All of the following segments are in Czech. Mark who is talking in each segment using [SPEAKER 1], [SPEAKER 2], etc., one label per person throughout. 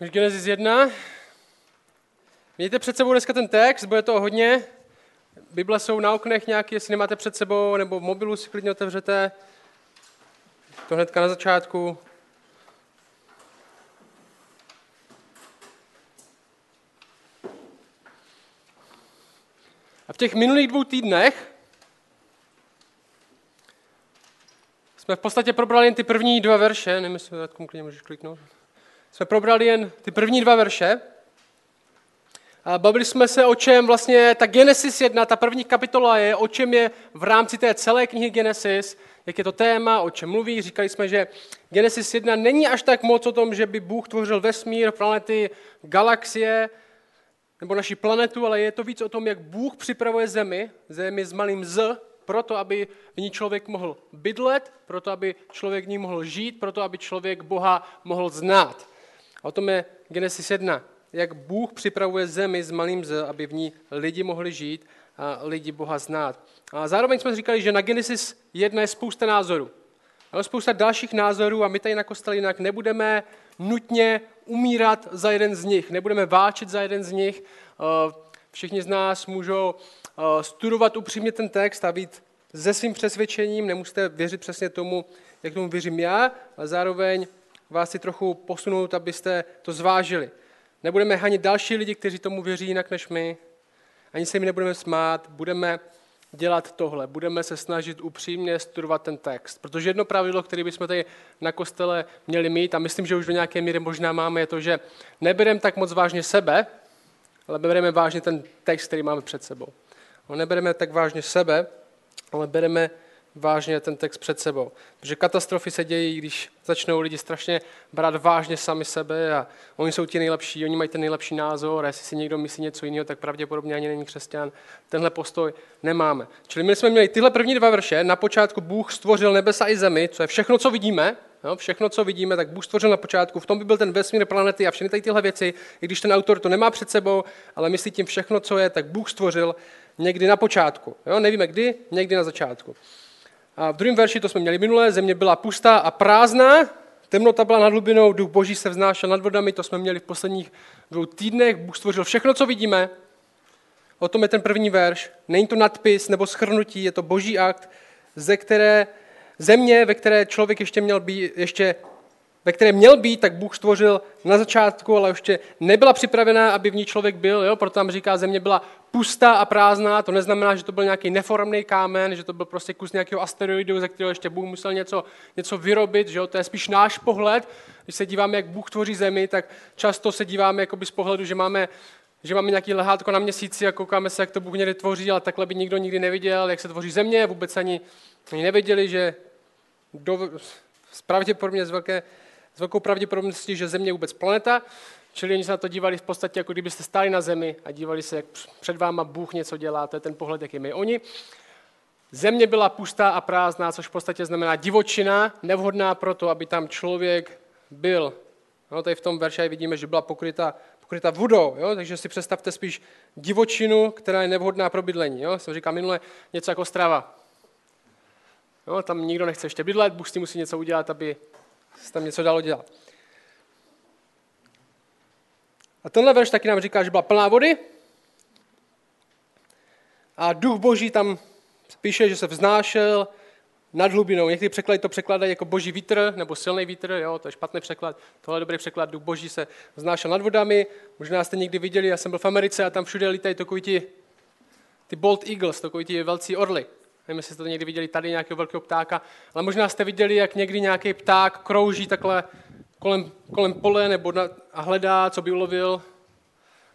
[SPEAKER 1] Už Genesis 1. Mějte před sebou dneska ten text, bude to hodně. Bible jsou na oknech nějaký, jestli nemáte před sebou, nebo v mobilu si klidně otevřete. To hnedka na začátku. A v těch minulých dvou týdnech jsme v podstatě probrali jen ty první dva verše, nevím, jestli můžeš kliknout. Jsme probrali jen ty první dva verše. A bavili jsme se o čem vlastně ta Genesis 1, ta první kapitola je, o čem je v rámci té celé knihy Genesis, jak je to téma, o čem mluví. Říkali jsme, že Genesis 1 není až tak moc o tom, že by Bůh tvořil vesmír, planety, galaxie, nebo naši planetu, ale je to víc o tom, jak Bůh připravuje zemi, zemi s malým z, proto, aby v ní člověk mohl bydlet, proto, aby člověk v ní mohl žít, proto, aby člověk Boha mohl znát. A o tom je Genesis 1. Jak Bůh připravuje zemi s malým z, aby v ní lidi mohli žít a lidi Boha znát. A zároveň jsme říkali, že na Genesis 1 je spousta názorů. Ale spousta dalších názorů a my tady na kostele jinak nebudeme nutně umírat za jeden z nich, nebudeme váčit za jeden z nich. Eh, všichni z nás můžou eh, studovat upřímně ten text a být se svým přesvědčením, nemusíte věřit přesně tomu, jak tomu věřím já, ale zároveň vás si trochu posunout, abyste to zvážili. Nebudeme hanit další lidi, kteří tomu věří jinak než my, ani se jim nebudeme smát, budeme dělat tohle. Budeme se snažit upřímně studovat ten text. Protože jedno pravidlo, které bychom tady na kostele měli mít, a myslím, že už do nějaké míry možná máme, je to, že nebereme tak moc vážně sebe, ale bereme vážně ten text, který máme před sebou. No, nebereme tak vážně sebe, ale bereme vážně ten text před sebou. Protože katastrofy se dějí, když začnou lidi strašně brát vážně sami sebe a oni jsou ti nejlepší, oni mají ten nejlepší názor a jestli si někdo myslí něco jiného, tak pravděpodobně ani není křesťan. Tenhle postoj nemáme. Čili my jsme měli tyhle první dva verše. Na počátku Bůh stvořil nebesa i zemi, co je všechno, co vidíme, Jo, všechno, co vidíme, tak Bůh stvořil na počátku. V tom by byl ten vesmír, planety a všechny tyhle věci, i když ten autor to nemá před sebou, ale myslí tím všechno, co je, tak Bůh stvořil někdy na počátku. Jo, nevíme kdy, někdy na začátku. A v druhém verši, to jsme měli minulé, země byla pustá a prázdná, temnota byla nad hlubinou, duch boží se vznášel nad vodami, to jsme měli v posledních dvou týdnech, Bůh stvořil všechno, co vidíme. O tom je ten první verš. Není to nadpis nebo schrnutí, je to boží akt, ze které země, ve které člověk ještě měl být, ještě ve které měl být, tak Bůh stvořil na začátku, ale ještě nebyla připravená, aby v ní člověk byl. Jo? Proto tam říká, země byla pustá a prázdná. To neznamená, že to byl nějaký neformný kámen, že to byl prostě kus nějakého asteroidu, ze kterého ještě Bůh musel něco, něco vyrobit. Že jo? To je spíš náš pohled. Když se díváme, jak Bůh tvoří zemi, tak často se díváme jakoby z pohledu, že máme že máme nějaký lehátko na měsíci a koukáme se, jak to Bůh někdy tvoří, ale takhle by nikdo nikdy neviděl, jak se tvoří země, vůbec ani, ani nevěděli, že do, pravděpodobně z velké s velkou pravděpodobností, že Země je vůbec planeta, čili oni se na to dívali v podstatě, jako kdybyste stáli na Zemi a dívali se, jak před váma Bůh něco dělá, to je ten pohled, jaký mají oni. Země byla pustá a prázdná, což v podstatě znamená divočina, nevhodná pro to, aby tam člověk byl. No, tady v tom verši vidíme, že byla pokryta, pokryta vodou, jo? takže si představte spíš divočinu, která je nevhodná pro bydlení. Jo? Jsem říkal minule něco jako strava. Jo? Tam nikdo nechce ještě bydlet, Bůh si musí něco udělat, aby se tam něco dalo dělat. A tenhle verš taky nám říká, že byla plná vody a duch boží tam píše, že se vznášel nad hlubinou. Někdy překlady to překladají jako boží vítr nebo silný vítr, jo, to je špatný překlad. Tohle je dobrý překlad, duch boží se vznášel nad vodami. Možná jste někdy viděli, já jsem byl v Americe a tam všude lítají takový ti, ty Bolt Eagles, takový ti velcí orly. Nevím, jestli jste to někdy viděli tady nějakého velkého ptáka, ale možná jste viděli, jak někdy nějaký pták krouží takhle kolem, kolem pole nebo na, a hledá, co by ulovil,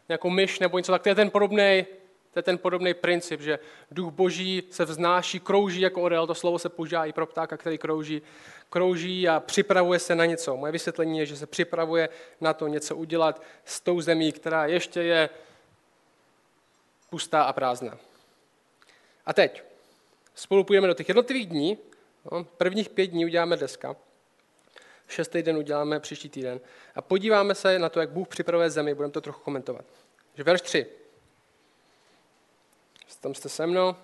[SPEAKER 1] nějakou myš nebo něco tak. To je ten podobný to je ten podobný princip, že duch boží se vznáší, krouží jako orel, to slovo se používá i pro ptáka, který krouží, krouží a připravuje se na něco. Moje vysvětlení je, že se připravuje na to něco udělat s tou zemí, která ještě je pustá a prázdná. A teď, Spolu půjdeme do těch jednotlivých dní. No, prvních pět dní uděláme dneska. Šestý den uděláme příští týden. A podíváme se na to, jak Bůh připravuje zemi. Budeme to trochu komentovat. Že verš 3. Tam jste se mnou.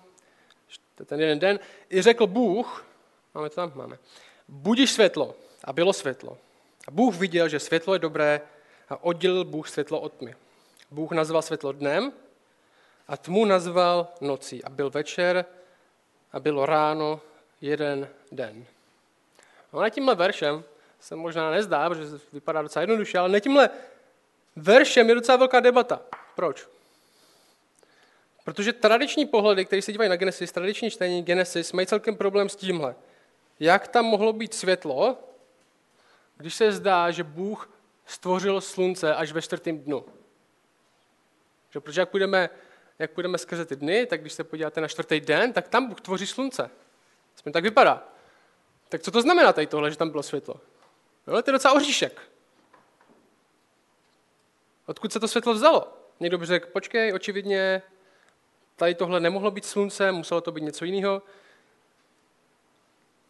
[SPEAKER 1] To je ten jeden den. I řekl Bůh, máme to tam? Máme. Budiš světlo. A bylo světlo. A Bůh viděl, že světlo je dobré a oddělil Bůh světlo od tmy. Bůh nazval světlo dnem a tmu nazval nocí. A byl večer a bylo ráno jeden den. No na tímhle veršem se možná nezdá, protože vypadá docela jednoduše, ale na tímhle veršem je docela velká debata. Proč? Protože tradiční pohledy, které se dívají na Genesis, tradiční čtení Genesis, mají celkem problém s tímhle. Jak tam mohlo být světlo, když se zdá, že Bůh stvořil slunce až ve čtvrtém dnu? Že, protože jak půjdeme, jak půjdeme skrze ty dny, tak když se podíváte na čtvrtý den, tak tam Bůh tvoří slunce. Aspoň tak vypadá. Tak co to znamená tady tohle, že tam bylo světlo? No, to je docela oříšek. Odkud se to světlo vzalo? Někdo by řekl, počkej, očividně tady tohle nemohlo být slunce, muselo to být něco jiného.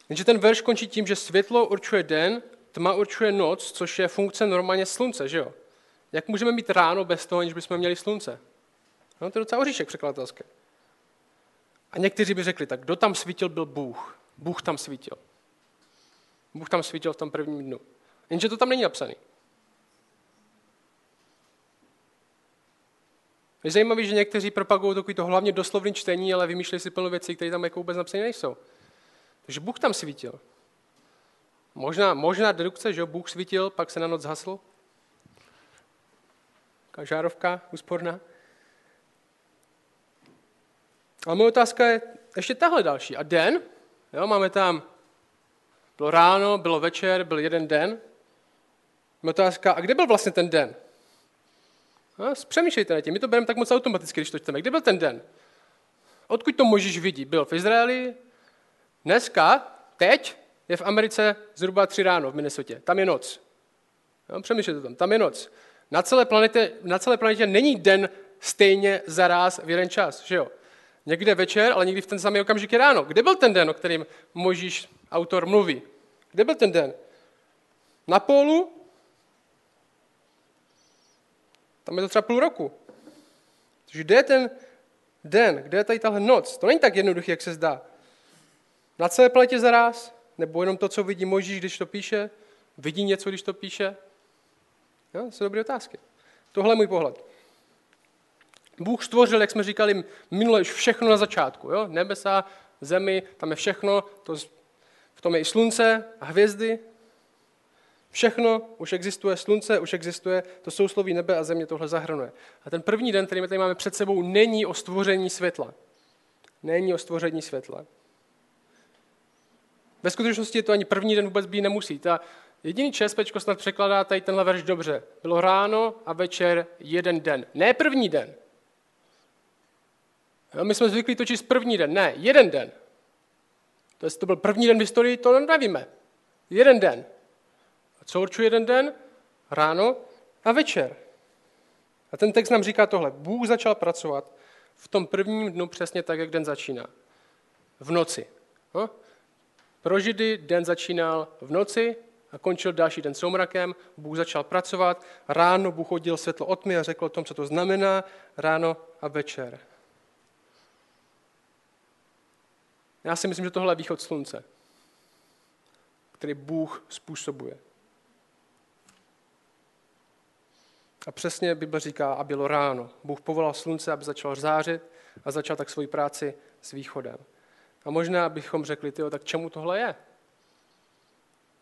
[SPEAKER 1] Jenže ten verš končí tím, že světlo určuje den, tma určuje noc, což je funkce normálně slunce, že jo? Jak můžeme mít ráno bez toho, aniž bychom měli slunce? No, to je docela oříšek překladatelské. A někteří by řekli, tak kdo tam svítil, byl Bůh. Bůh tam svítil. Bůh tam svítil v tom prvním dnu. Jenže to tam není napsaný. Je zajímavé, že někteří propagují takový to hlavně doslovný čtení, ale vymýšlejí si plno věcí, které tam jako vůbec napsané nejsou. Takže Bůh tam svítil. Možná, možná dedukce, že Bůh svítil, pak se na noc zhasl. Žárovka úsporná. Ale moje otázka je ještě tahle další. A den? Jo, máme tam, bylo ráno, bylo večer, byl jeden den. Moje otázka, a kde byl vlastně ten den? No, přemýšlejte na tím, my to bereme tak moc automaticky, když to čteme. Kde byl ten den? Odkud to Možíš vidí? Byl v Izraeli? Dneska, teď, je v Americe zhruba tři ráno v Minnesotě. Tam je noc. No, přemýšlejte tam, tam je noc. Na celé, planetě, na celé planetě není den stejně zaraz v jeden čas, že jo? Někde večer, ale někdy v ten samý okamžik je ráno. Kde byl ten den, o kterým Možíš autor mluví? Kde byl ten den? Na polu? Tam je to třeba půl roku. Takže kde je ten den? Kde je tady tahle noc? To není tak jednoduché, jak se zdá. Na celé planetě zaraz? Nebo jenom to, co vidí Možíš, když to píše? Vidí něco, když to píše? Jo, to jsou dobré otázky. Tohle je můj pohled. Bůh stvořil, jak jsme říkali minule, už všechno na začátku. Jo? Nebesa, zemi, tam je všechno, to, v tom je i slunce a hvězdy. Všechno už existuje, slunce už existuje, to sousloví nebe a země tohle zahrnuje. A ten první den, který my tady máme před sebou, není o stvoření světla. Není o stvoření světla. Ve skutečnosti to ani první den vůbec být nemusí. Ta jediný ČSPčko snad překladá tady tenhle verš dobře. Bylo ráno a večer jeden den. Ne první den. Jo, my jsme zvyklí točit první den. Ne, jeden den. To jestli to byl první den v historii, to nevíme. Jeden den. A co určuje jeden den? Ráno a večer. A ten text nám říká tohle. Bůh začal pracovat v tom prvním dnu přesně tak, jak den začíná. V noci. No? Pro Židy den začínal v noci a končil další den soumrakem. Bůh začal pracovat. Ráno Bůh oddělil světlo od tmy a řekl o tom, co to znamená ráno a večer. Já si myslím, že tohle je východ slunce, který Bůh způsobuje. A přesně Bible říká, a bylo ráno. Bůh povolal slunce, aby začal zářit a začal tak svoji práci s východem. A možná bychom řekli, tyjo, tak čemu tohle je?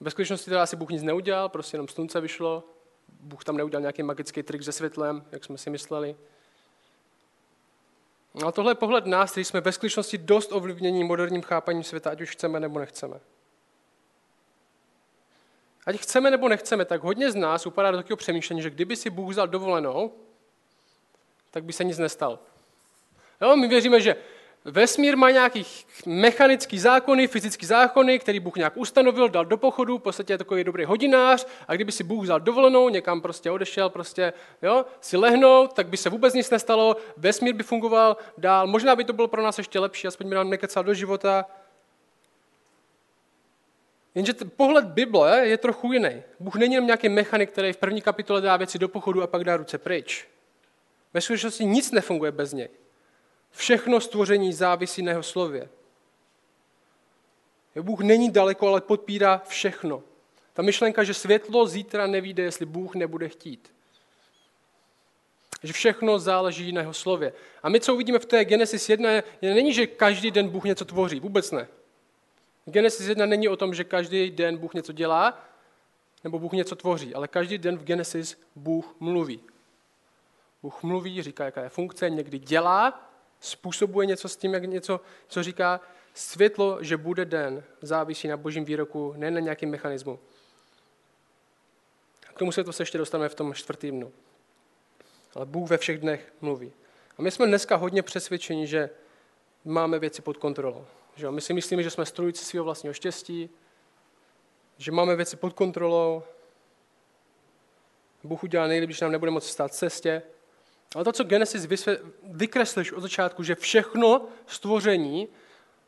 [SPEAKER 1] Ve skutečnosti teda asi Bůh nic neudělal, prostě jenom slunce vyšlo, Bůh tam neudělal nějaký magický trik se světlem, jak jsme si mysleli. No a tohle je pohled nás, který jsme ve skutečnosti dost ovlivnění moderním chápaním světa, ať už chceme nebo nechceme. Ať chceme nebo nechceme, tak hodně z nás upadá do takového přemýšlení, že kdyby si Bůh vzal dovolenou, tak by se nic nestal. Jo, my věříme, že vesmír má nějaký mechanický zákony, fyzický zákony, který Bůh nějak ustanovil, dal do pochodu, v podstatě je takový dobrý hodinář a kdyby si Bůh vzal dovolenou, někam prostě odešel, prostě, jo, si lehnout, tak by se vůbec nic nestalo, vesmír by fungoval dál, možná by to bylo pro nás ještě lepší, aspoň by nám nekecal do života. Jenže ten pohled Bible je trochu jiný. Bůh není jenom nějaký mechanik, který v první kapitole dá věci do pochodu a pak dá ruce pryč. Ve skutečnosti nic nefunguje bez něj. Všechno stvoření závisí na jeho slově. Bůh není daleko, ale podpírá všechno. Ta myšlenka, že světlo zítra nevíde, jestli Bůh nebude chtít. Že všechno záleží na jeho slově. A my, co uvidíme v té Genesis 1, je, není, že každý den Bůh něco tvoří. Vůbec ne. Genesis 1 není o tom, že každý den Bůh něco dělá, nebo Bůh něco tvoří, ale každý den v Genesis Bůh mluví. Bůh mluví, říká, jaká je funkce, někdy dělá, způsobuje něco s tím, jak něco, co říká. Světlo, že bude den, závisí na božím výroku, ne na nějakém mechanismu. K tomu světlu se ještě dostaneme v tom čtvrtém dnu. Ale Bůh ve všech dnech mluví. A my jsme dneska hodně přesvědčeni, že máme věci pod kontrolou. Že my si myslíme, že jsme strojci svého vlastního štěstí, že máme věci pod kontrolou. Bůh udělá nejlíp, když nám nebude moc stát cestě. Ale to, co Genesis vykreslíš od začátku, že všechno stvoření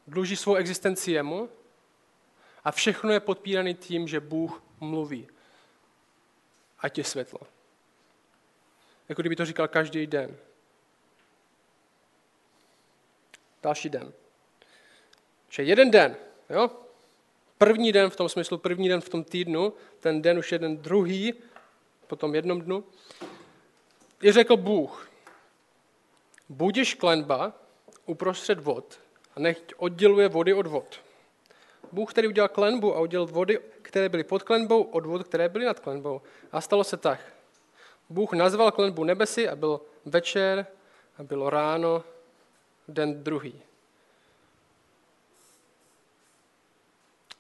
[SPEAKER 1] dluží svou existenci jemu a všechno je podpírané tím, že Bůh mluví. Ať je světlo. Jako kdyby to říkal každý den. Další den. Že jeden den, jo? První den v tom smyslu, první den v tom týdnu, ten den už jeden druhý, po tom jednom dnu, je řekl Bůh, budiš klenba uprostřed vod a nechť odděluje vody od vod. Bůh, který udělal klenbu a udělal vody, které byly pod klenbou, od vod, které byly nad klenbou. A stalo se tak. Bůh nazval klenbu nebesy a byl večer a bylo ráno, den druhý.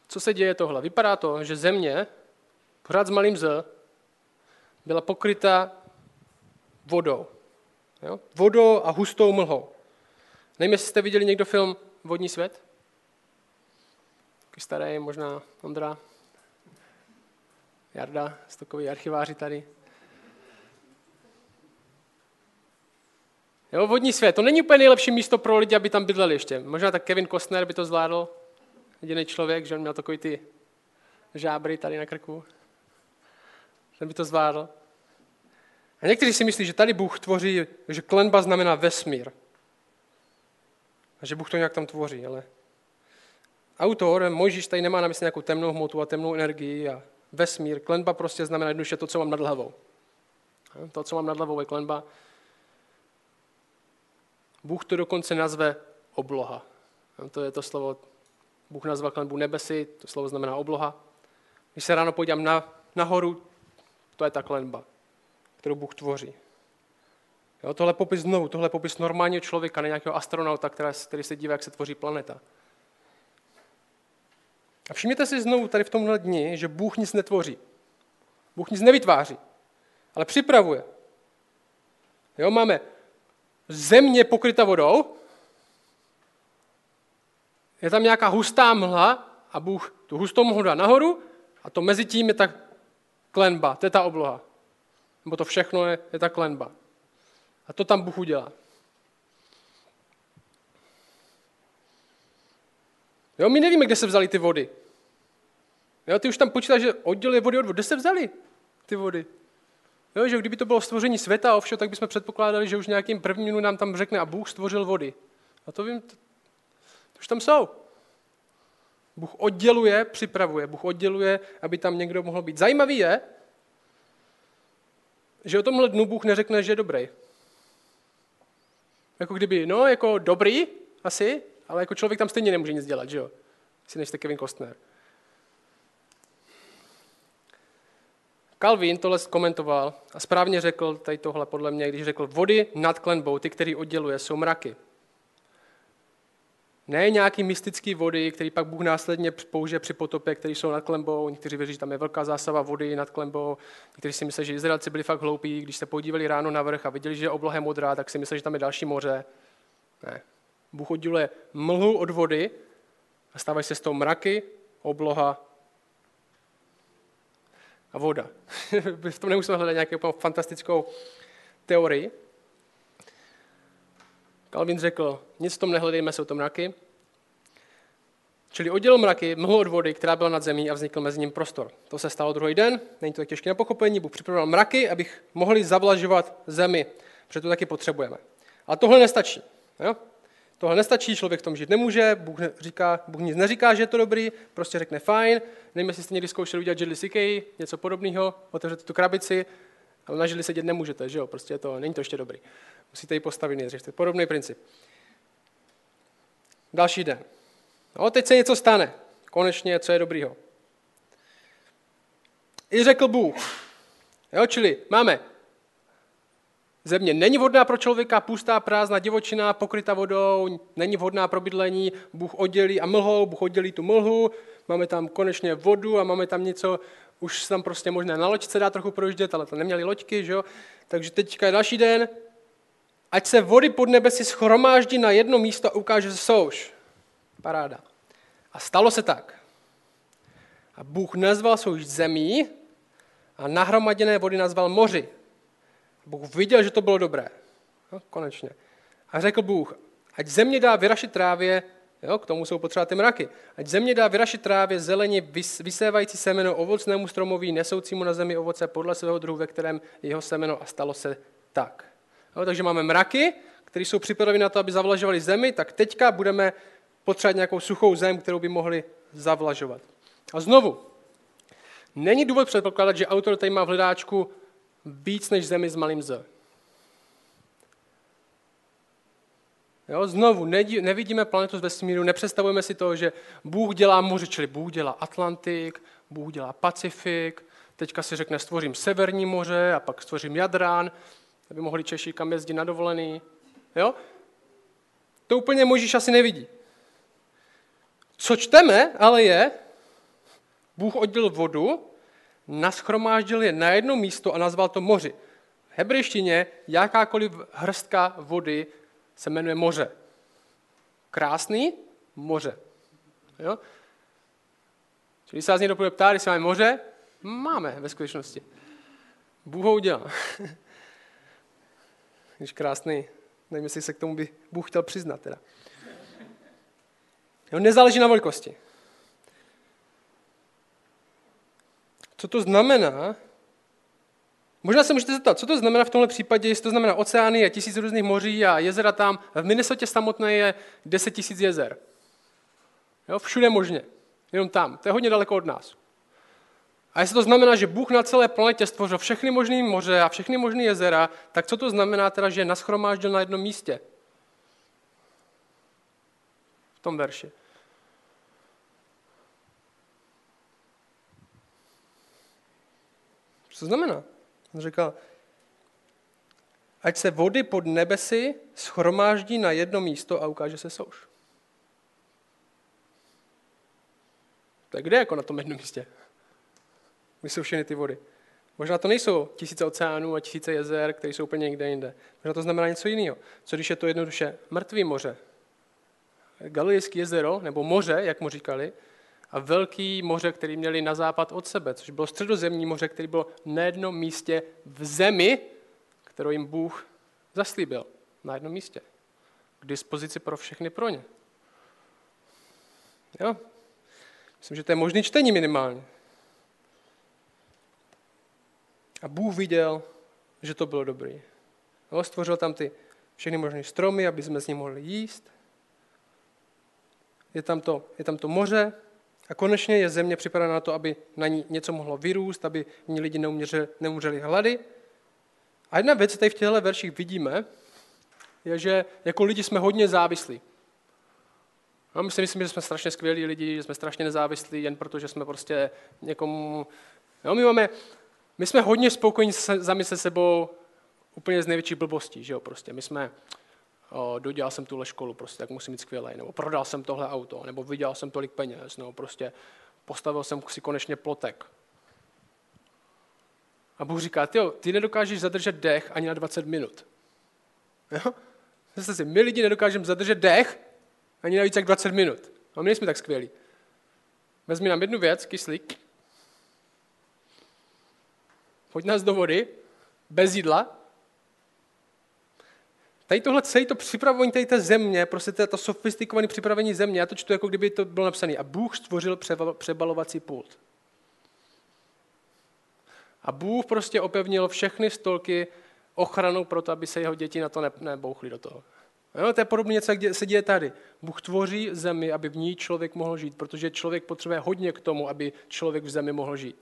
[SPEAKER 1] Co se děje tohle? Vypadá to, že země, pořád s malým z, byla pokryta vodou. Jo? Vodou a hustou mlhou. Nevím, jestli jste viděli někdo film Vodní svět? Takový starý, možná Ondra, Jarda, stokový archiváři tady. Jo, vodní svět, to není úplně nejlepší místo pro lidi, aby tam bydleli ještě. Možná tak Kevin Costner by to zvládl, jediný člověk, že on měl takový ty žábry tady na krku. Ten by to zvládl. A někteří si myslí, že tady Bůh tvoří, že klenba znamená vesmír. A že Bůh to nějak tam tvoří, ale autor, Mojžíš tady nemá na mysli nějakou temnou hmotu a temnou energii a vesmír. Klenba prostě znamená jednoduše to, co mám nad hlavou. To, co mám nad hlavou, je klenba. Bůh to dokonce nazve obloha. To je to slovo, Bůh nazval klenbu nebesy, to slovo znamená obloha. Když se ráno podívám na, nahoru, to je ta klenba, kterou Bůh tvoří. Jo, tohle popis znovu, tohle popis normálního člověka, ne nějakého astronauta, který, který se dívá, jak se tvoří planeta. A všimněte si znovu tady v tomhle dni, že Bůh nic netvoří. Bůh nic nevytváří, ale připravuje. Jo, máme země pokryta vodou, je tam nějaká hustá mhla a Bůh tu hustou mhlu dá nahoru a to mezi tím je ta klenba, to je ta obloha. Nebo to všechno je, je ta klenba. A to tam Bůh udělá. Jo, my nevíme, kde se vzali ty vody. Jo, ty už tam počítáš, že odděluje vody od vody. Kde se vzali ty vody? Jo, že kdyby to bylo stvoření světa ovšem, tak bychom předpokládali, že už nějakým prvním nám tam řekne a Bůh stvořil vody. A to vím, to, to už tam jsou. Bůh odděluje, připravuje. Bůh odděluje, aby tam někdo mohl být. Zajímavý je, že o tomhle dnu Bůh neřekne, že je dobrý. Jako kdyby, no, jako dobrý, asi, ale jako člověk tam stejně nemůže nic dělat, že jo? Si nejste Kevin Costner. Calvin tohle komentoval a správně řekl tady tohle podle mě, když řekl, vody nad klenbou, ty, který odděluje, jsou mraky. Ne nějaký mystický vody, který pak Bůh následně použije při potopě, které jsou nad klenbou. Někteří věří, že tam je velká zásava vody nad klenbou. Někteří si myslí, že Izraelci byli fakt hloupí. Když se podívali ráno na vrch a viděli, že je obloha modrá, tak si mysleli, že tam je další moře. Ne. Bůh odděluje mlhu od vody a stávají se z toho mraky, obloha a voda. v tom nemusíme hledat nějakou fantastickou teorii. Calvin řekl, nic v tom nehledejme, jsou to mraky. Čili oddělil mraky, mlhu od vody, která byla nad zemí a vznikl mezi ním prostor. To se stalo druhý den, není to tak těžké na pochopení, Bůh připravil mraky, abych mohli zavlažovat zemi, protože to taky potřebujeme. A tohle nestačí. Jo? Tohle nestačí, člověk v tom žít nemůže, Bůh, říká, Bůh nic neříká, že je to dobrý, prostě řekne fajn. Nevím, jestli jste někdy zkoušeli udělat Jelly CK, něco podobného, otevřete tu krabici, Ale na židli sedět nemůžete, že jo? Prostě to, není to ještě dobrý. Musíte ji postavit nejdřív. To je podobný princip. Další den. No, teď se něco stane. Konečně, co je dobrýho. I řekl Bůh. Jo, čili máme Země není vhodná pro člověka, pustá, prázdná, divočina, pokryta vodou, není vhodná pro bydlení, Bůh oddělí a mlhou, Bůh oddělí tu mlhu, máme tam konečně vodu a máme tam něco, už tam prostě možná na loďce dá trochu projíždět, ale to neměli loďky, že jo? Takže teďka je další den, ať se vody pod nebesi schromáždí na jedno místo a ukáže, že souš. Paráda. A stalo se tak. A Bůh nazval souš zemí a nahromaděné vody nazval moři. Bůh viděl, že to bylo dobré. No, konečně. A řekl Bůh, ať země dá vyrašit trávě, jo, k tomu jsou potřeba ty mraky, ať země dá vyrašit trávě zeleně vysévající semeno ovocnému stromoví, nesoucímu na zemi ovoce podle svého druhu, ve kterém jeho semeno a stalo se tak. Jo, takže máme mraky, které jsou připraveny na to, aby zavlažovali zemi, tak teďka budeme potřebovat nějakou suchou zem, kterou by mohli zavlažovat. A znovu, není důvod předpokládat, že autor tady má v hledáčku víc než zemi s malým z. Jo, znovu, nevidíme planetu z vesmíru, nepředstavujeme si to, že Bůh dělá moře, čili Bůh dělá Atlantik, Bůh dělá Pacifik, teďka si řekne, stvořím Severní moře a pak stvořím Jadrán, aby mohli Češi kam jezdit na dovolený. Jo? To úplně Možíš asi nevidí. Co čteme, ale je, Bůh oddělil vodu naschromáždil je na jedno místo a nazval to moři. V hebrejštině jakákoliv hrstka vody se jmenuje moře. Krásný moře. Jo? Čili se vás někdo bude ptát, jestli máme moře, máme ve skutečnosti. Bůh ho udělal. Když krásný, nevím, jestli se k tomu by Bůh chtěl přiznat. Teda. Jo, nezáleží na velikosti. co to znamená, Možná se můžete zeptat, co to znamená v tomhle případě, jestli to znamená oceány a tisíc různých moří a jezera tam. V Minnesota samotné je 10 tisíc jezer. Jo, všude možně. Jenom tam. To je hodně daleko od nás. A jestli to znamená, že Bůh na celé planetě stvořil všechny možné moře a všechny možné jezera, tak co to znamená teda, že je naschromáždil na jednom místě? V tom verši. Co to znamená? On říkal, ať se vody pod nebesy schromáždí na jedno místo a ukáže se souš. Tak kde jako na tom jednom místě? Kde jsou všechny ty vody? Možná to nejsou tisíce oceánů a tisíce jezer, které jsou úplně někde jinde. Možná to znamená něco jiného. Co když je to jednoduše mrtvý moře? Galilejské jezero, nebo moře, jak mu říkali, a velký moře, který měli na západ od sebe, což bylo středozemní moře, který bylo na jednom místě v zemi, kterou jim Bůh zaslíbil. Na jednom místě. K dispozici pro všechny pro ně. Jo? Myslím, že to je možný čtení minimálně. A Bůh viděl, že to bylo dobrý. Jo, stvořil tam ty všechny možné stromy, aby jsme z nich mohli jíst. Je tam to, je tam to moře, a konečně je země připravena na to, aby na ní něco mohlo vyrůst, aby v ní lidi neumřeli hlady. A jedna věc, tady v těchto verších vidíme, je, že jako lidi jsme hodně závislí. No, my si myslím, že jsme strašně skvělí lidi, že jsme strašně nezávislí, jen protože jsme prostě někomu... Jo, my, máme, my jsme hodně spokojení sami se sebou úplně z největší blbostí, že jo, prostě. My jsme, dodělal jsem tuhle školu, prostě, tak musím mít skvělej, nebo prodal jsem tohle auto, nebo vydělal jsem tolik peněz, nebo prostě postavil jsem si konečně plotek. A Bůh říká, ty, ty nedokážeš zadržet dech ani na 20 minut. Jo? Zase si, my lidi nedokážeme zadržet dech ani na více jak 20 minut. A my nejsme tak skvělí. Vezmi nám jednu věc, kyslík, pojď nás do vody, bez jídla, Tady tohle celé to připravování tady té země, prostě to sofistikované připravení země, já to čtu, jako kdyby to bylo napsané. A Bůh stvořil přebalovací pult. A Bůh prostě opevnil všechny stolky ochranou pro to, aby se jeho děti na to nebouchly do toho. Jo, to je podobně něco, jak se děje tady. Bůh tvoří zemi, aby v ní člověk mohl žít, protože člověk potřebuje hodně k tomu, aby člověk v zemi mohl žít.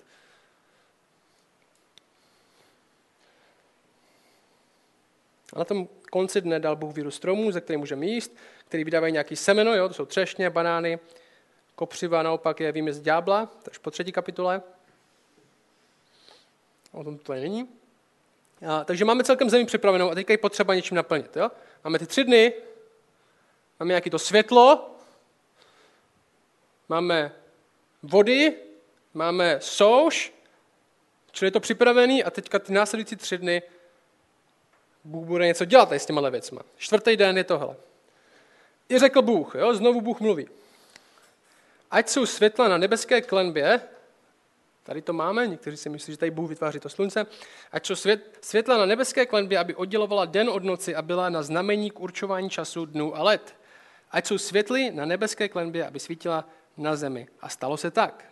[SPEAKER 1] A na tom konci dne dal Bůh víru stromů, ze kterých můžeme jíst, který vydávají nějaký semeno, jo, to jsou třešně, banány, kopřiva naopak je výměst ďábla, takže po třetí kapitole. O tom to není. A, takže máme celkem zemi připravenou a teďka je potřeba něčím naplnit. Jo? Máme ty tři dny, máme nějaké to světlo, máme vody, máme souš, čili je to připravený a teďka ty následující tři dny Bůh bude něco dělat tady s těma věcma. Čtvrtý den je tohle. I řekl Bůh, jo? znovu Bůh mluví. Ať jsou světla na nebeské klenbě, tady to máme, někteří si myslí, že tady Bůh vytváří to slunce, ať jsou svět, světla na nebeské klenbě, aby oddělovala den od noci a byla na znamení k určování času, dnů a let. Ať jsou světly na nebeské klenbě, aby svítila na zemi. A stalo se tak.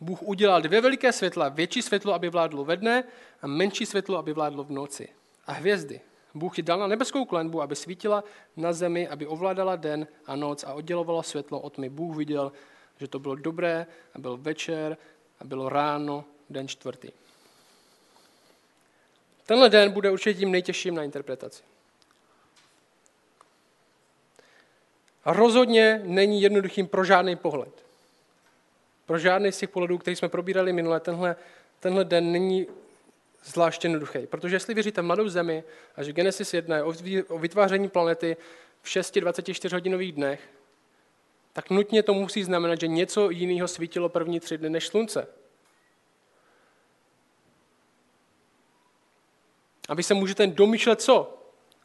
[SPEAKER 1] Bůh udělal dvě veliké světla, větší světlo, aby vládlo ve dne a menší světlo, aby vládlo v noci. A hvězdy. Bůh ji dal na nebeskou klenbu, aby svítila na zemi, aby ovládala den a noc a oddělovala světlo od tmy. Bůh viděl, že to bylo dobré a byl večer a bylo ráno, den čtvrtý. Tenhle den bude určitě tím nejtěžším na interpretaci. A rozhodně není jednoduchým pro žádný pohled. Pro žádný z těch pohledů, který jsme probírali minule, tenhle, tenhle den není zvlášť jednoduchý. Protože jestli věříte v mladou zemi a že Genesis 1 je o vytváření planety v 6-24 hodinových dnech, tak nutně to musí znamenat, že něco jiného svítilo první tři dny než slunce. A vy se můžete domýšlet co?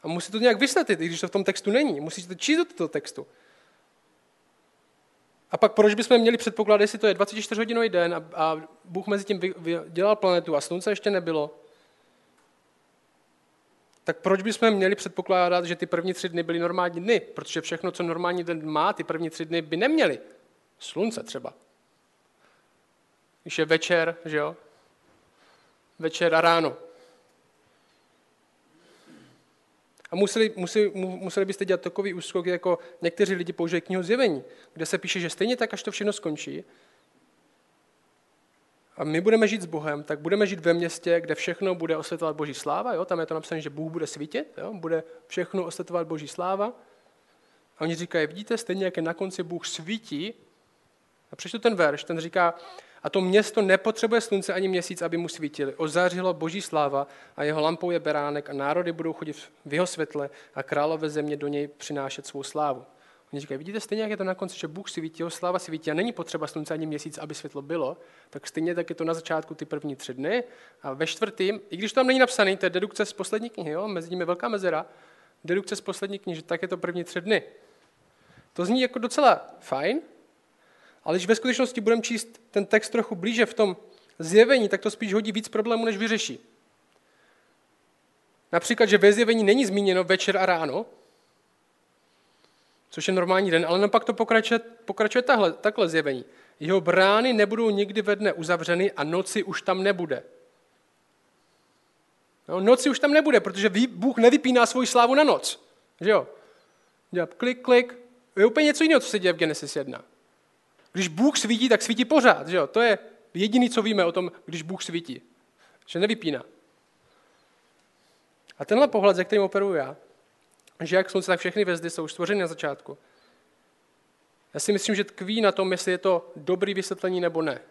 [SPEAKER 1] A musíte to nějak vysvětlit, i když to v tom textu není. Musíte číst do toho textu. A pak proč bychom měli předpokládat, jestli to je 24 hodinový den a, a Bůh mezi tím dělal planetu a slunce ještě nebylo, tak proč bychom měli předpokládat, že ty první tři dny byly normální dny? Protože všechno, co normální den má, ty první tři dny by neměly. Slunce třeba. Když je večer, že jo? Večer a ráno. A museli, museli, museli byste dělat takový úskok, jako někteří lidi použijí knihu zjevení, kde se píše, že stejně tak, až to všechno skončí, a my budeme žít s Bohem, tak budeme žít ve městě, kde všechno bude osvětlovat Boží sláva. Jo? Tam je to napsané, že Bůh bude svítit, jo? bude všechno osvětlovat Boží sláva. A oni říkají, vidíte, stejně jak je na konci Bůh svítí, a přečtu ten verš, ten říká, a to město nepotřebuje slunce ani měsíc, aby mu svítili. Ozářilo boží sláva a jeho lampou je beránek a národy budou chodit v jeho světle a králové země do něj přinášet svou slávu. Oni říkají, vidíte, stejně jak je to na konci, že Bůh svítí, jeho sláva svítí a není potřeba slunce ani měsíc, aby světlo bylo, tak stejně tak je to na začátku ty první tři dny a ve čtvrtým, i když to tam není napsaný, to je dedukce z poslední knihy, jo? mezi nimi velká mezera, dedukce z poslední knihy, že tak je to první tři dny. To zní jako docela fajn, ale když ve skutečnosti budeme číst ten text trochu blíže v tom zjevení, tak to spíš hodí víc problémů, než vyřeší. Například, že ve zjevení není zmíněno večer a ráno, což je normální den, ale napak to pokračuje, pokračuje tahle, takhle zjevení. Jeho brány nebudou nikdy ve dne uzavřeny a noci už tam nebude. No, noci už tam nebude, protože Bůh nevypíná svoji slávu na noc. Že jo? Dělá klik, klik. Je úplně něco jiného, co se děje v Genesis 1. Když Bůh svítí, tak svítí pořád. Že jo? To je jediné, co víme o tom, když Bůh svítí. Že nevypíná. A tenhle pohled, ze kterým operuju já, že jak slunce, tak všechny hvězdy jsou stvořeny na začátku. Já si myslím, že tkví na tom, jestli je to dobrý vysvětlení nebo ne.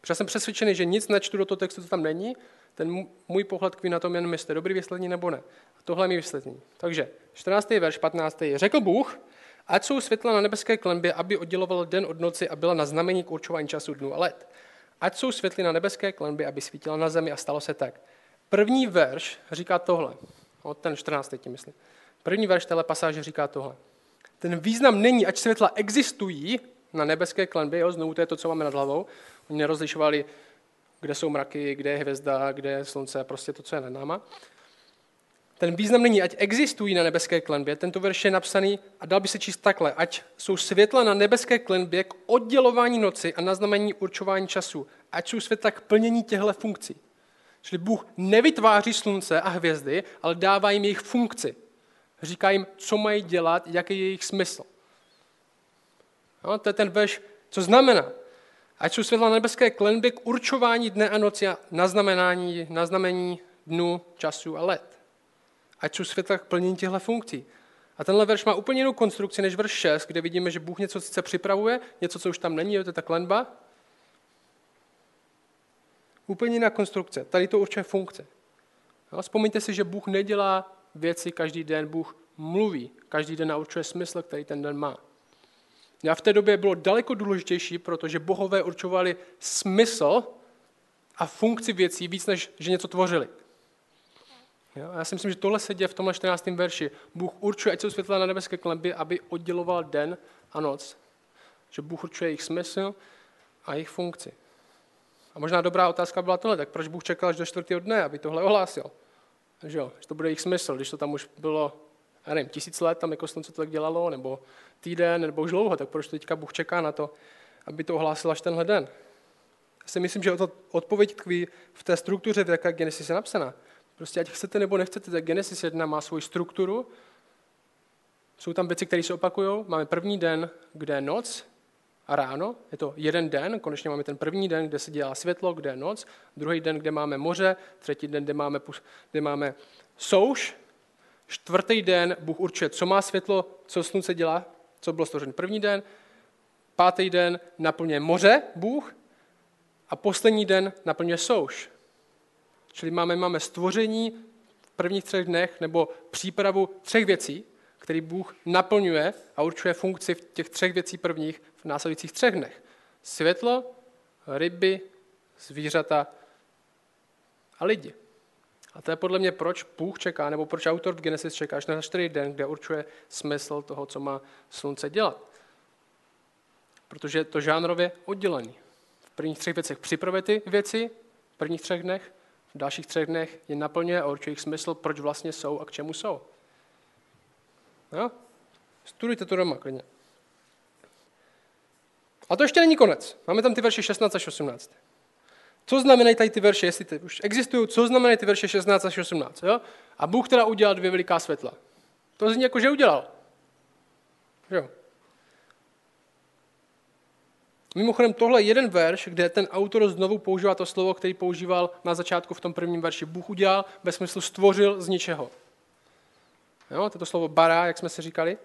[SPEAKER 1] Protože jsem přesvědčený, že nic nečtu do toho textu, co tam není, ten můj pohled tkví na tom, jen jestli je dobrý vysvětlení nebo ne. A tohle je mi vysvětlení. Takže 14. verš, 15. Řekl Bůh, ať jsou světla na nebeské klenbě, aby oddělovalo den od noci a byla na znamení k určování času dnů a let. Ať jsou světly na nebeské klenbě, aby svítila na zemi a stalo se tak. První verš říká tohle. Od ten 14. tím myslím. První verš téhle pasáže říká tohle. Ten význam není, ať světla existují na nebeské klenbě, jo, znovu to je to, co máme nad hlavou. Oni nerozlišovali, kde jsou mraky, kde je hvězda, kde je slunce, prostě to, co je nad náma. Ten význam není, ať existují na nebeské klenbě. Tento verš je napsaný a dal by se číst takhle. Ať jsou světla na nebeské klenbě k oddělování noci a na znamení určování času. Ať jsou světla k plnění těchto funkcí. Čili Bůh nevytváří slunce a hvězdy, ale dává jim jejich funkci. Říká jim, co mají dělat, jaký je jejich smysl. No, to je ten verš, co znamená. Ať jsou světla na nebeské klenby k určování dne a noci a na znamenání, na znamení dnu, času a let. Ať jsou světla k plnění těchto funkcí. A tenhle verš má úplně jinou konstrukci než verš 6, kde vidíme, že Bůh něco sice připravuje, něco, co už tam není, je to ta klenba. Úplně jiná konstrukce. Tady to určuje funkce. No, vzpomeňte si, že Bůh nedělá věci každý den, Bůh mluví. Každý den určuje smysl, který ten den má. A v té době bylo daleko důležitější, protože bohové určovali smysl a funkci věcí víc, než že něco tvořili. Jo? Já si myslím, že tohle se děje v tomhle 14. verši. Bůh určuje, ať jsou světla na nebeské klemby, aby odděloval den a noc. Že Bůh určuje jejich smysl a jejich funkci. A možná dobrá otázka byla tohle, tak proč Bůh čekal až do čtvrtého dne, aby tohle ohlásil? Že, jo, že to bude jejich smysl, když to tam už bylo, já nevím, tisíc let, tam jako slunce to tak dělalo, nebo týden, nebo už dlouho, tak proč teďka Bůh čeká na to, aby to ohlásil až tenhle den? Já si myslím, že odpověď tkví v té struktuře, v jaké Genesis je napsaná. Prostě ať chcete nebo nechcete, tak Genesis 1 má svoji strukturu, jsou tam věci, které se opakují. Máme první den, kde je noc a ráno. Je to jeden den, konečně máme ten první den, kde se dělá světlo, kde je noc. Druhý den, kde máme moře. Třetí den, kde máme, kde máme souš. Čtvrtý den Bůh určuje, co má světlo, co slunce dělá, co bylo stvořeno první den. Pátý den naplňuje moře Bůh a poslední den naplňuje souš. Čili máme, máme stvoření v prvních třech dnech nebo přípravu třech věcí, který Bůh naplňuje a určuje funkci v těch třech věcí prvních v následujících třech dnech. Světlo, ryby, zvířata a lidi. A to je podle mě, proč Bůh čeká, nebo proč autor v Genesis čeká až na čtyři den, kde určuje smysl toho, co má slunce dělat. Protože je to žánrově oddělený. V prvních třech věcech připravuje ty věci, v prvních třech dnech, v dalších třech dnech je naplňuje a určuje jejich smysl, proč vlastně jsou a k čemu jsou. No? Studujte to doma klidně. A to ještě není konec. Máme tam ty verše 16 až 18. Co znamenají tady ty verše, jestli ty už existují, co znamenají ty verše 16 až 18? Jo? A Bůh teda udělal dvě veliká světla. To zní jako, že udělal. Jo. Mimochodem, tohle je jeden verš, kde ten autor znovu používá to slovo, který používal na začátku v tom prvním verši. Bůh udělal, ve smyslu stvořil z ničeho. Jo, toto slovo bara, jak jsme si říkali.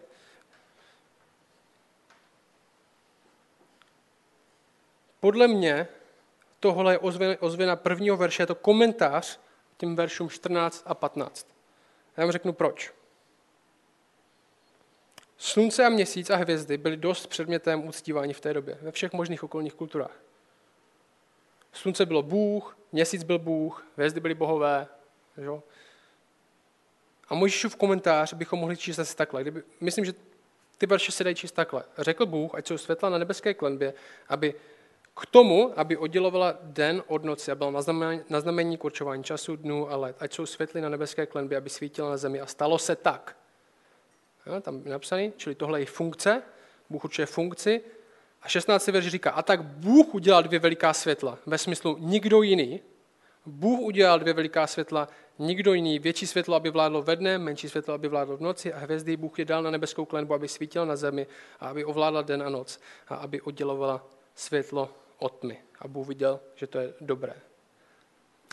[SPEAKER 1] Podle mě tohle je ozvěna prvního verše, je to komentář těm veršům 14 a 15. Já vám řeknu proč. Slunce a měsíc a hvězdy byly dost předmětem uctívání v té době, ve všech možných okolních kulturách. Slunce bylo Bůh, měsíc byl Bůh, hvězdy byly bohové. Že? A Mojžíšův komentář bychom mohli číst asi takhle. Kdyby, myslím, že ty verše se dají číst takhle. Řekl Bůh, ať jsou světla na nebeské klenbě, aby k tomu, aby oddělovala den od noci a byl na znamení k času, dnů a let. Ať jsou světly na nebeské klenbě, aby svítila na zemi. A stalo se tak. Jo, tam je napsaný, čili tohle je funkce, Bůh určuje funkci. A 16. verš říká, a tak Bůh udělal dvě veliká světla, ve smyslu nikdo jiný. Bůh udělal dvě veliká světla, nikdo jiný. Větší světlo, aby vládlo ve dne, menší světlo, aby vládlo v noci a hvězdy Bůh je dal na nebeskou klenbu, aby svítila na zemi a aby ovládla den a noc a aby oddělovala světlo od tmy. A Bůh viděl, že to je dobré.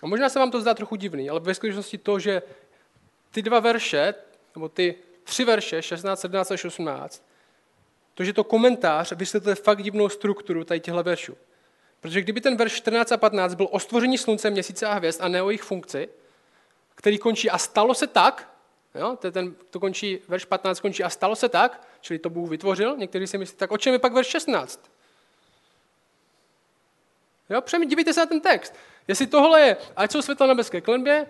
[SPEAKER 1] A možná se vám to zdá trochu divný, ale ve skutečnosti to, že ty dva verše, nebo ty tři verše, 16, 17 až 18, to, že to komentář vysvětluje fakt divnou strukturu tady těchto veršů. Protože kdyby ten verš 14 a 15 byl o stvoření slunce, měsíce a hvězd a ne o jejich funkci, který končí a stalo se tak, jo, to, ten, to končí, verš 15 končí a stalo se tak, čili to Bůh vytvořil, někteří si myslí, tak o čem je pak verš 16? Jo, dívejte se na ten text. Jestli tohle je, ať jsou světla na nebeské klenbě,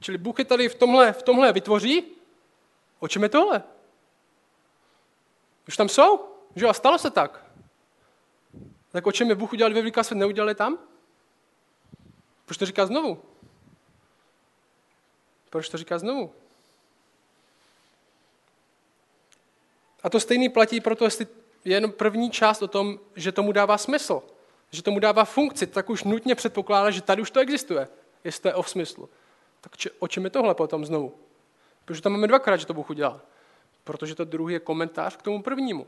[SPEAKER 1] čili Bůh je tady v tomhle, v tomhle vytvoří, o čem je tohle? Už tam jsou, že a stalo se tak. Tak o čem je Bůh udělal dvě veliká svět, neudělali tam? Proč to říká znovu? Proč to říká znovu? A to stejný platí proto, jestli je jen první část o tom, že tomu dává smysl že tomu dává funkci, tak už nutně předpokládá, že tady už to existuje, jestli to je o smyslu. Tak o čem je tohle potom znovu? Protože tam máme dvakrát, že to Bůh udělal. Protože to druhý je komentář k tomu prvnímu.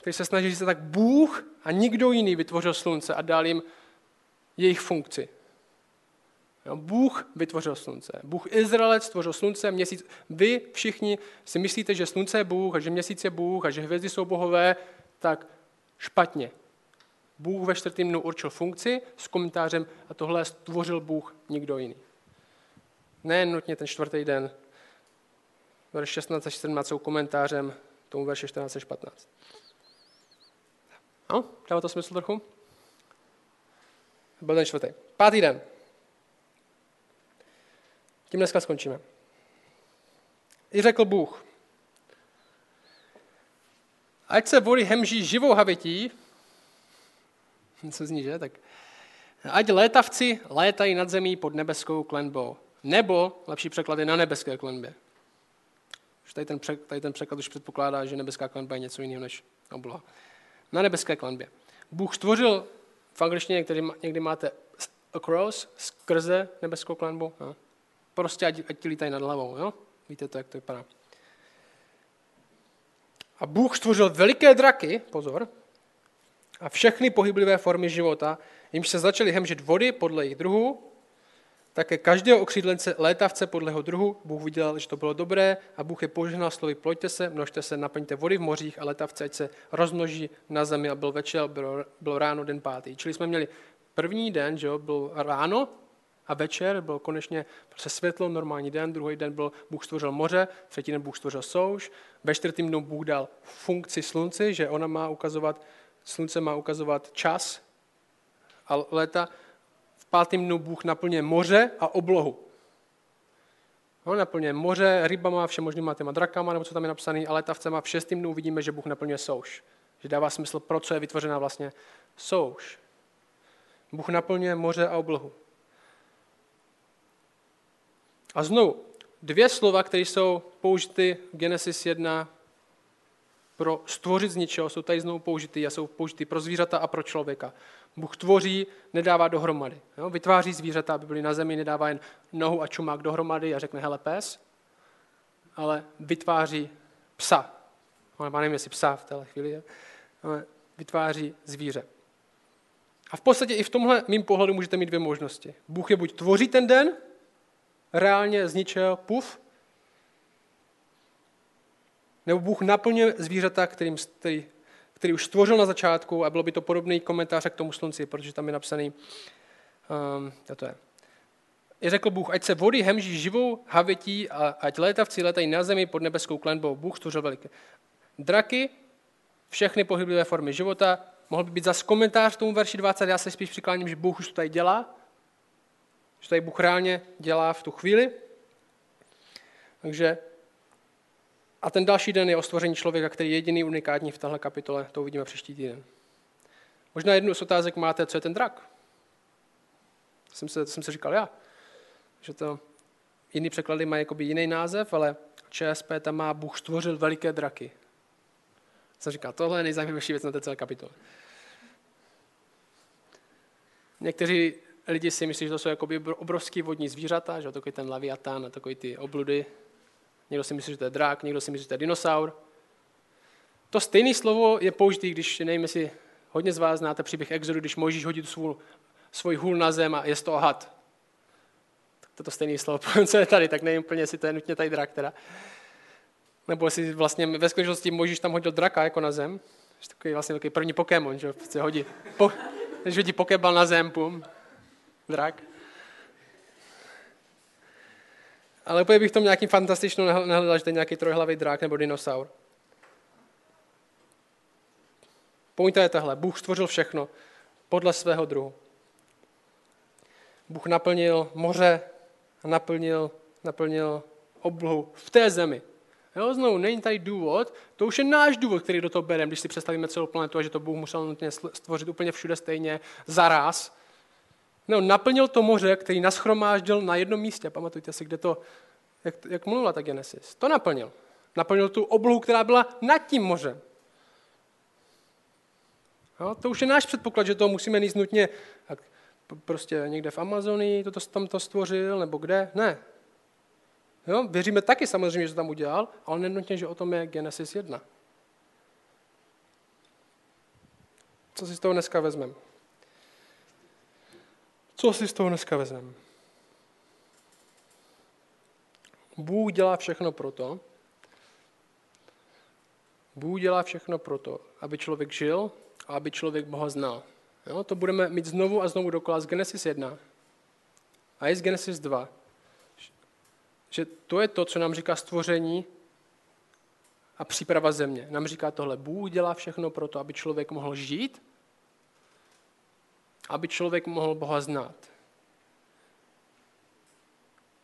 [SPEAKER 1] Který se snaží říct, tak Bůh a nikdo jiný vytvořil slunce a dal jim jejich funkci. Jo, Bůh vytvořil slunce. Bůh Izraelec stvořil slunce, měsíc. Vy všichni si myslíte, že slunce je Bůh a že měsíc je Bůh a že hvězdy jsou bohové, tak špatně. Bůh ve čtvrtém dnu určil funkci s komentářem a tohle stvořil Bůh nikdo jiný. Ne nutně ten čtvrtý den. Verš 16 až 17 jsou komentářem tomu verše 14 až 15. No, dává to smysl trochu? Byl ten čtvrtý. Pátý den. Tím dneska skončíme. I řekl Bůh, ať se vody hemží živou havití, co zní, že? Tak ať létavci létají nad zemí pod nebeskou klenbou. Nebo, lepší překlad je na nebeské klenbě. Tady ten, tady ten překlad už předpokládá, že nebeská klenba je něco jiného než obloha. Na nebeské klenbě. Bůh stvořil, v angličtině někdy, někdy máte across, skrze nebeskou klenbu. No. Prostě ať, ať ti lítají nad hlavou. Jo? Víte to, jak to vypadá. A Bůh stvořil veliké draky, pozor, a všechny pohyblivé formy života, jimž se začaly hemžit vody podle jejich druhů, také každého okřídlence létavce podle jeho druhu Bůh viděl, že to bylo dobré a Bůh je požehnal slovy ploďte se, množte se, naplňte vody v mořích a létavce, ať se rozmnoží na zemi a byl večer, bylo, bylo ráno, den pátý. Čili jsme měli první den, že jo, byl ráno a večer, byl konečně prostě světlo, normální den, druhý den byl Bůh stvořil moře, třetí den Bůh stvořil souš, ve čtvrtém dnu Bůh dal funkci slunci, že ona má ukazovat, slunce má ukazovat čas a léta, pátém dnu Bůh naplňuje moře a oblohu. No, naplňuje moře rybama, všem možnýma těma drakama, nebo co tam je napsané, ale letavcema v šestém dnu vidíme, že Bůh naplňuje souš. Že dává smysl, pro co je vytvořená vlastně souš. Bůh naplňuje moře a oblohu. A znovu, dvě slova, které jsou použity v Genesis 1 pro stvořit z ničeho, jsou tady znovu použity a jsou použity pro zvířata a pro člověka. Bůh tvoří, nedává dohromady. Jo? Vytváří zvířata, aby byly na zemi, nedává jen nohu a čumák dohromady a řekne, hele pes, ale vytváří psa. Ale nevím, jestli psa v téhle chvíli je, ale vytváří zvíře. A v podstatě i v tomhle mým pohledu můžete mít dvě možnosti. Bůh je buď tvoří ten den, reálně z ničeho, puf, nebo Bůh naplňuje zvířata, kterým, který, který už stvořil na začátku a bylo by to podobný komentář k tomu slunci, protože tam je napsaný, um, to je. I řekl Bůh, ať se vody hemží živou havětí a ať létavci letají na zemi pod nebeskou klenbou. Bůh stvořil veliké. Draky, všechny pohyblivé formy života, mohl by být zase komentář tomu verši 20, já se spíš přikláním, že Bůh už to tady dělá, že tady Bůh reálně dělá v tu chvíli. Takže a ten další den je o stvoření člověka, který je jediný unikátní v téhle kapitole. To uvidíme příští týden. Možná jednu z otázek máte, co je ten drak. To jsem se, to jsem se říkal já. Že to jiný překlady mají jakoby jiný název, ale ČSP tam má Bůh stvořil veliké draky. Jsem říkal, tohle je nejzajímavější věc na té celé kapitole. Někteří lidi si myslí, že to jsou jakoby obrovský vodní zvířata, že takový ten laviatán a takový ty obludy, někdo si myslí, že to je drak, někdo si myslí, že to je dinosaur. To stejné slovo je použité, když, nevím, jestli hodně z vás znáte příběh Exodu, když Mojžíš hodí svůj, svůj hůl na zem a je toho had. Tak to, to stejné slovo, co je tady, tak nevím úplně, jestli to je nutně tady drak teda. Nebo jestli vlastně ve skutečnosti Mojžíš tam hodil draka jako na zem. Takový vlastně takový první Pokémon, že se hodí. Po, když hodí Pokébal na zem, pum, drak. Ale úplně bych to nějakým fantastičnou nehledal, že to je nějaký trojhlavý drák nebo dinosaur. Pointa je tahle. Bůh stvořil všechno podle svého druhu. Bůh naplnil moře a naplnil, naplnil oblohu v té zemi. Jo, znovu, není tady důvod, to už je náš důvod, který do toho bereme, když si představíme celou planetu a že to Bůh musel nutně stvořit úplně všude stejně, zaraz. No, naplnil to moře, který naschromáždil na jednom místě. Pamatujte si, kde to, jak, jak mluvila ta Genesis. To naplnil. Naplnil tu oblohu, která byla nad tím mořem. Jo, to už je náš předpoklad, že to musíme níst nutně tak prostě někde v Amazonii, to tam to stvořil, nebo kde. Ne. Jo, věříme taky samozřejmě, že to tam udělal, ale nenutně, že o tom je Genesis 1. Co si z toho dneska vezmeme? Co si z toho dneska vezmeme? Bůh dělá všechno proto, Bůh dělá všechno proto, aby člověk žil a aby člověk Boha znal. Jo, to budeme mít znovu a znovu dokola z Genesis 1 a i z Genesis 2. Že to je to, co nám říká stvoření a příprava země. Nám říká tohle, Bůh dělá všechno pro to, aby člověk mohl žít, aby člověk mohl Boha znát.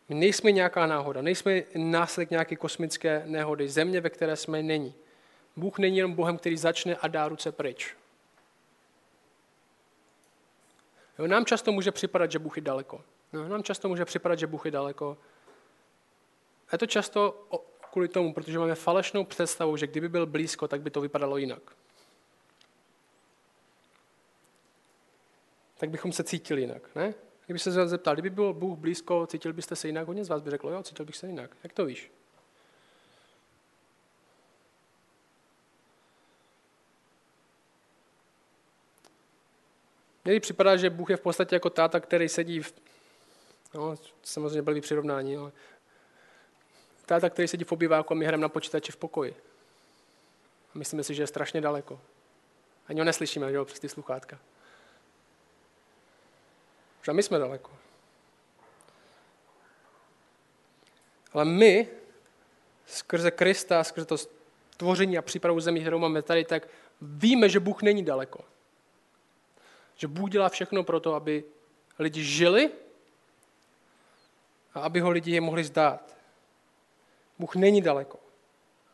[SPEAKER 1] My nejsme nějaká náhoda, nejsme následek nějaké kosmické nehody, země, ve které jsme, není. Bůh není jenom Bohem, který začne a dá ruce pryč. Jo, nám často může připadat, že Bůh je daleko. Jo, nám často může připadat, že Bůh je daleko. A je to často kvůli tomu, protože máme falešnou představu, že kdyby byl blízko, tak by to vypadalo jinak. Tak bychom se cítili jinak, ne? Kdyby se zeptal, kdyby byl Bůh blízko, cítil byste se jinak? Hodně z vás by řeklo, jo, cítil bych se jinak. Jak to víš? Mně připadá, že Bůh je v podstatě jako táta, který sedí v... No, samozřejmě byly přirovnání, ale táta, který sedí v obyváku a my hrajeme na počítači v pokoji. A myslíme si, že je strašně daleko. Ani ho neslyšíme, že jo, přes ty sluchátka. Už my jsme daleko. Ale my, skrze Krista, skrze to stvoření a přípravu zemí, kterou máme tady, tak víme, že Bůh není daleko. Že Bůh dělá všechno pro to, aby lidi žili a aby ho lidi je mohli zdát. Bůh není daleko.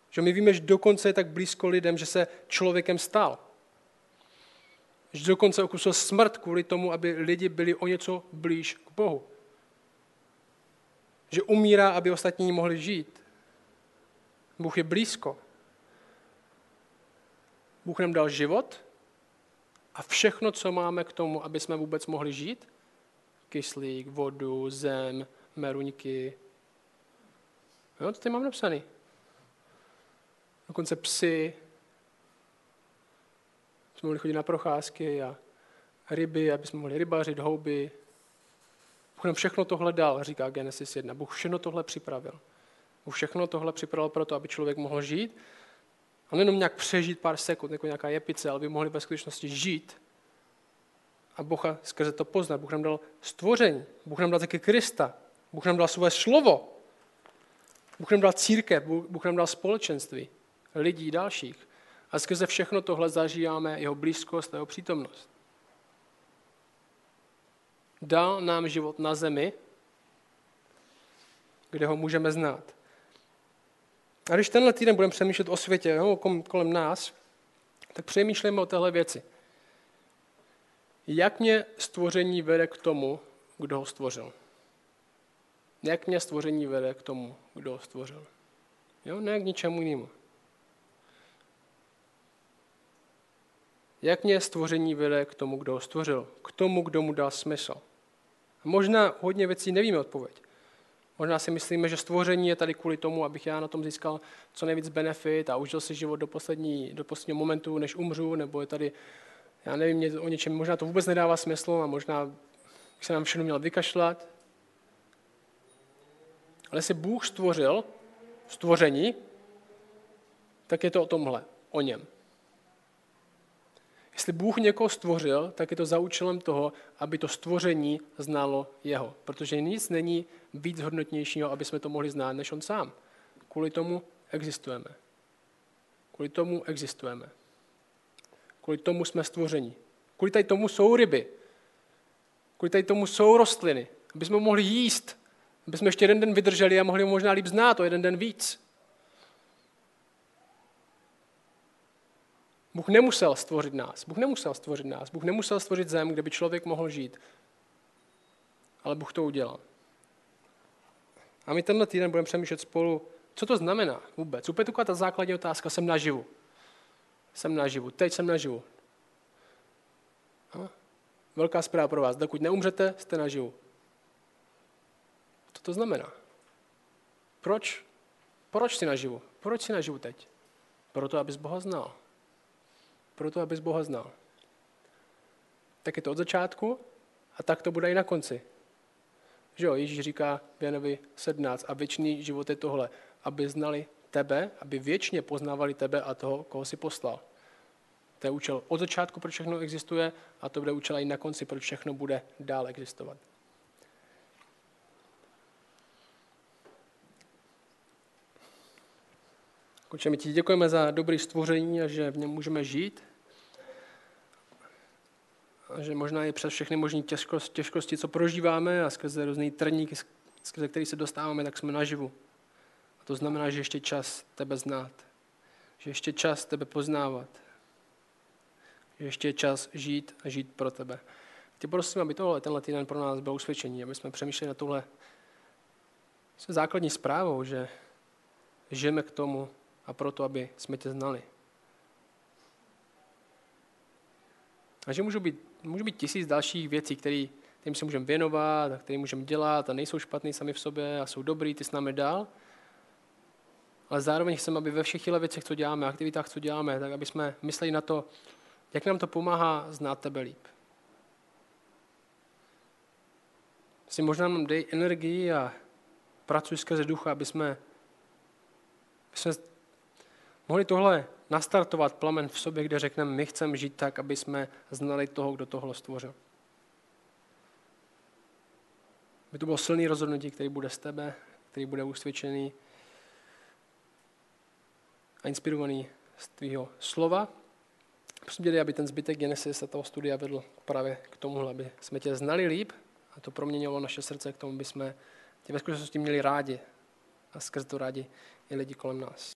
[SPEAKER 1] Že my víme, že dokonce je tak blízko lidem, že se člověkem stal. Že dokonce okusil smrt kvůli tomu, aby lidi byli o něco blíž k Bohu. Že umírá, aby ostatní mohli žít. Bůh je blízko. Bůh nám dal život, a všechno, co máme k tomu, aby jsme vůbec mohli žít, kyslík, vodu, zem, meruňky, jo, to tady mám napsaný. Dokonce psy, jsme mohli chodit na procházky a ryby, aby jsme mohli rybařit, houby. Bůh nám všechno tohle dal, říká Genesis 1. Bůh všechno tohle připravil. Bůh všechno tohle připravil proto, aby člověk mohl žít a nejenom nějak přežít pár sekund, jako nějaká jepice, ale by mohli ve skutečnosti žít a Boha skrze to poznat. Bůh nám dal stvoření, Bůh nám dal taky Krista, Bůh nám dal své slovo, Bůh nám dal církev, Bůh nám dal společenství, lidí dalších. A skrze všechno tohle zažíváme jeho blízkost a jeho přítomnost. Dal nám život na zemi, kde ho můžeme znát. A když tenhle týden budeme přemýšlet o světě, jo, kolem nás, tak přemýšlíme o téhle věci. Jak mě stvoření vede k tomu, kdo ho stvořil? Jak mě stvoření vede k tomu, kdo ho stvořil? Jo, ne k ničemu jinému. Jak mě stvoření vede k tomu, kdo ho stvořil? K tomu, kdo mu dal smysl? A možná hodně věcí nevíme odpověď. Možná si myslíme, že stvoření je tady kvůli tomu, abych já na tom získal co nejvíc benefit a užil si život do, poslední, do posledního momentu, než umřu, nebo je tady, já nevím, o něčem, možná to vůbec nedává smysl a možná bych se nám všechno měl vykašlat. Ale jestli Bůh stvořil stvoření, tak je to o tomhle, o něm. Jestli Bůh někoho stvořil, tak je to za účelem toho, aby to stvoření znalo jeho. Protože nic není víc hodnotnějšího, aby jsme to mohli znát, než on sám. Kvůli tomu existujeme. Kvůli tomu existujeme. Kvůli tomu jsme stvoření. Kvůli tady tomu jsou ryby. Kvůli tady tomu jsou rostliny. Aby jsme mohli jíst. Aby jsme ještě jeden den vydrželi a mohli možná líp znát o jeden den víc. Bůh nemusel stvořit nás. Bůh nemusel stvořit nás. Bůh nemusel stvořit zem, kde by člověk mohl žít. Ale Bůh to udělal. A my tenhle týden budeme přemýšlet spolu, co to znamená vůbec. Úplně taková ta základní otázka, jsem naživu. Jsem naživu, teď jsem naživu. A? Velká zpráva pro vás, dokud neumřete, jste naživu. Co to znamená? Proč? Proč jsi naživu? Proč jsi naživu teď? Proto, abys Boha znal proto abys Boha znal. Tak je to od začátku a tak to bude i na konci. Že jo, Ježíš říká v Janovi 17 a věčný život je tohle, aby znali tebe, aby věčně poznávali tebe a toho, koho si poslal. To je účel od začátku, proč všechno existuje a to bude účel i na konci, proč všechno bude dál existovat. Konče, my ti děkujeme za dobrý stvoření a že v něm můžeme žít. A že možná i přes všechny možné těžkosti, těžkosti, co prožíváme a skrze různý trník, skrze který se dostáváme, tak jsme naživu. A to znamená, že ještě čas tebe znát. Že ještě čas tebe poznávat. Že ještě je čas žít a žít pro tebe. Tě prosím, aby tohle, tenhle týden pro nás byl usvědčení, aby jsme přemýšleli na tohle základní zprávou, že žijeme k tomu, a proto, aby jsme tě znali. A že můžou být, můžou být tisíc dalších věcí, který, kterým se můžeme věnovat a kterým můžeme dělat a nejsou špatný sami v sobě a jsou dobrý, ty s námi dál. Ale zároveň chceme, aby ve všech těchto věcech, co děláme, aktivitách, co děláme, tak aby jsme mysleli na to, jak nám to pomáhá znát tebe líp. Si možná nám dej energii a pracuj skrze ducha, aby jsme, aby jsme mohli tohle nastartovat plamen v sobě, kde řekneme, my chceme žít tak, aby jsme znali toho, kdo tohle stvořil. Aby to bylo silný rozhodnutí, který bude z tebe, který bude usvědčený a inspirovaný z tvého slova. Prosím tě, aby ten zbytek Genesis a toho studia vedl právě k tomu, aby jsme tě znali líp a to proměnilo naše srdce k tomu, aby jsme tě ve skutečnosti měli rádi a skrze to rádi i lidi kolem nás.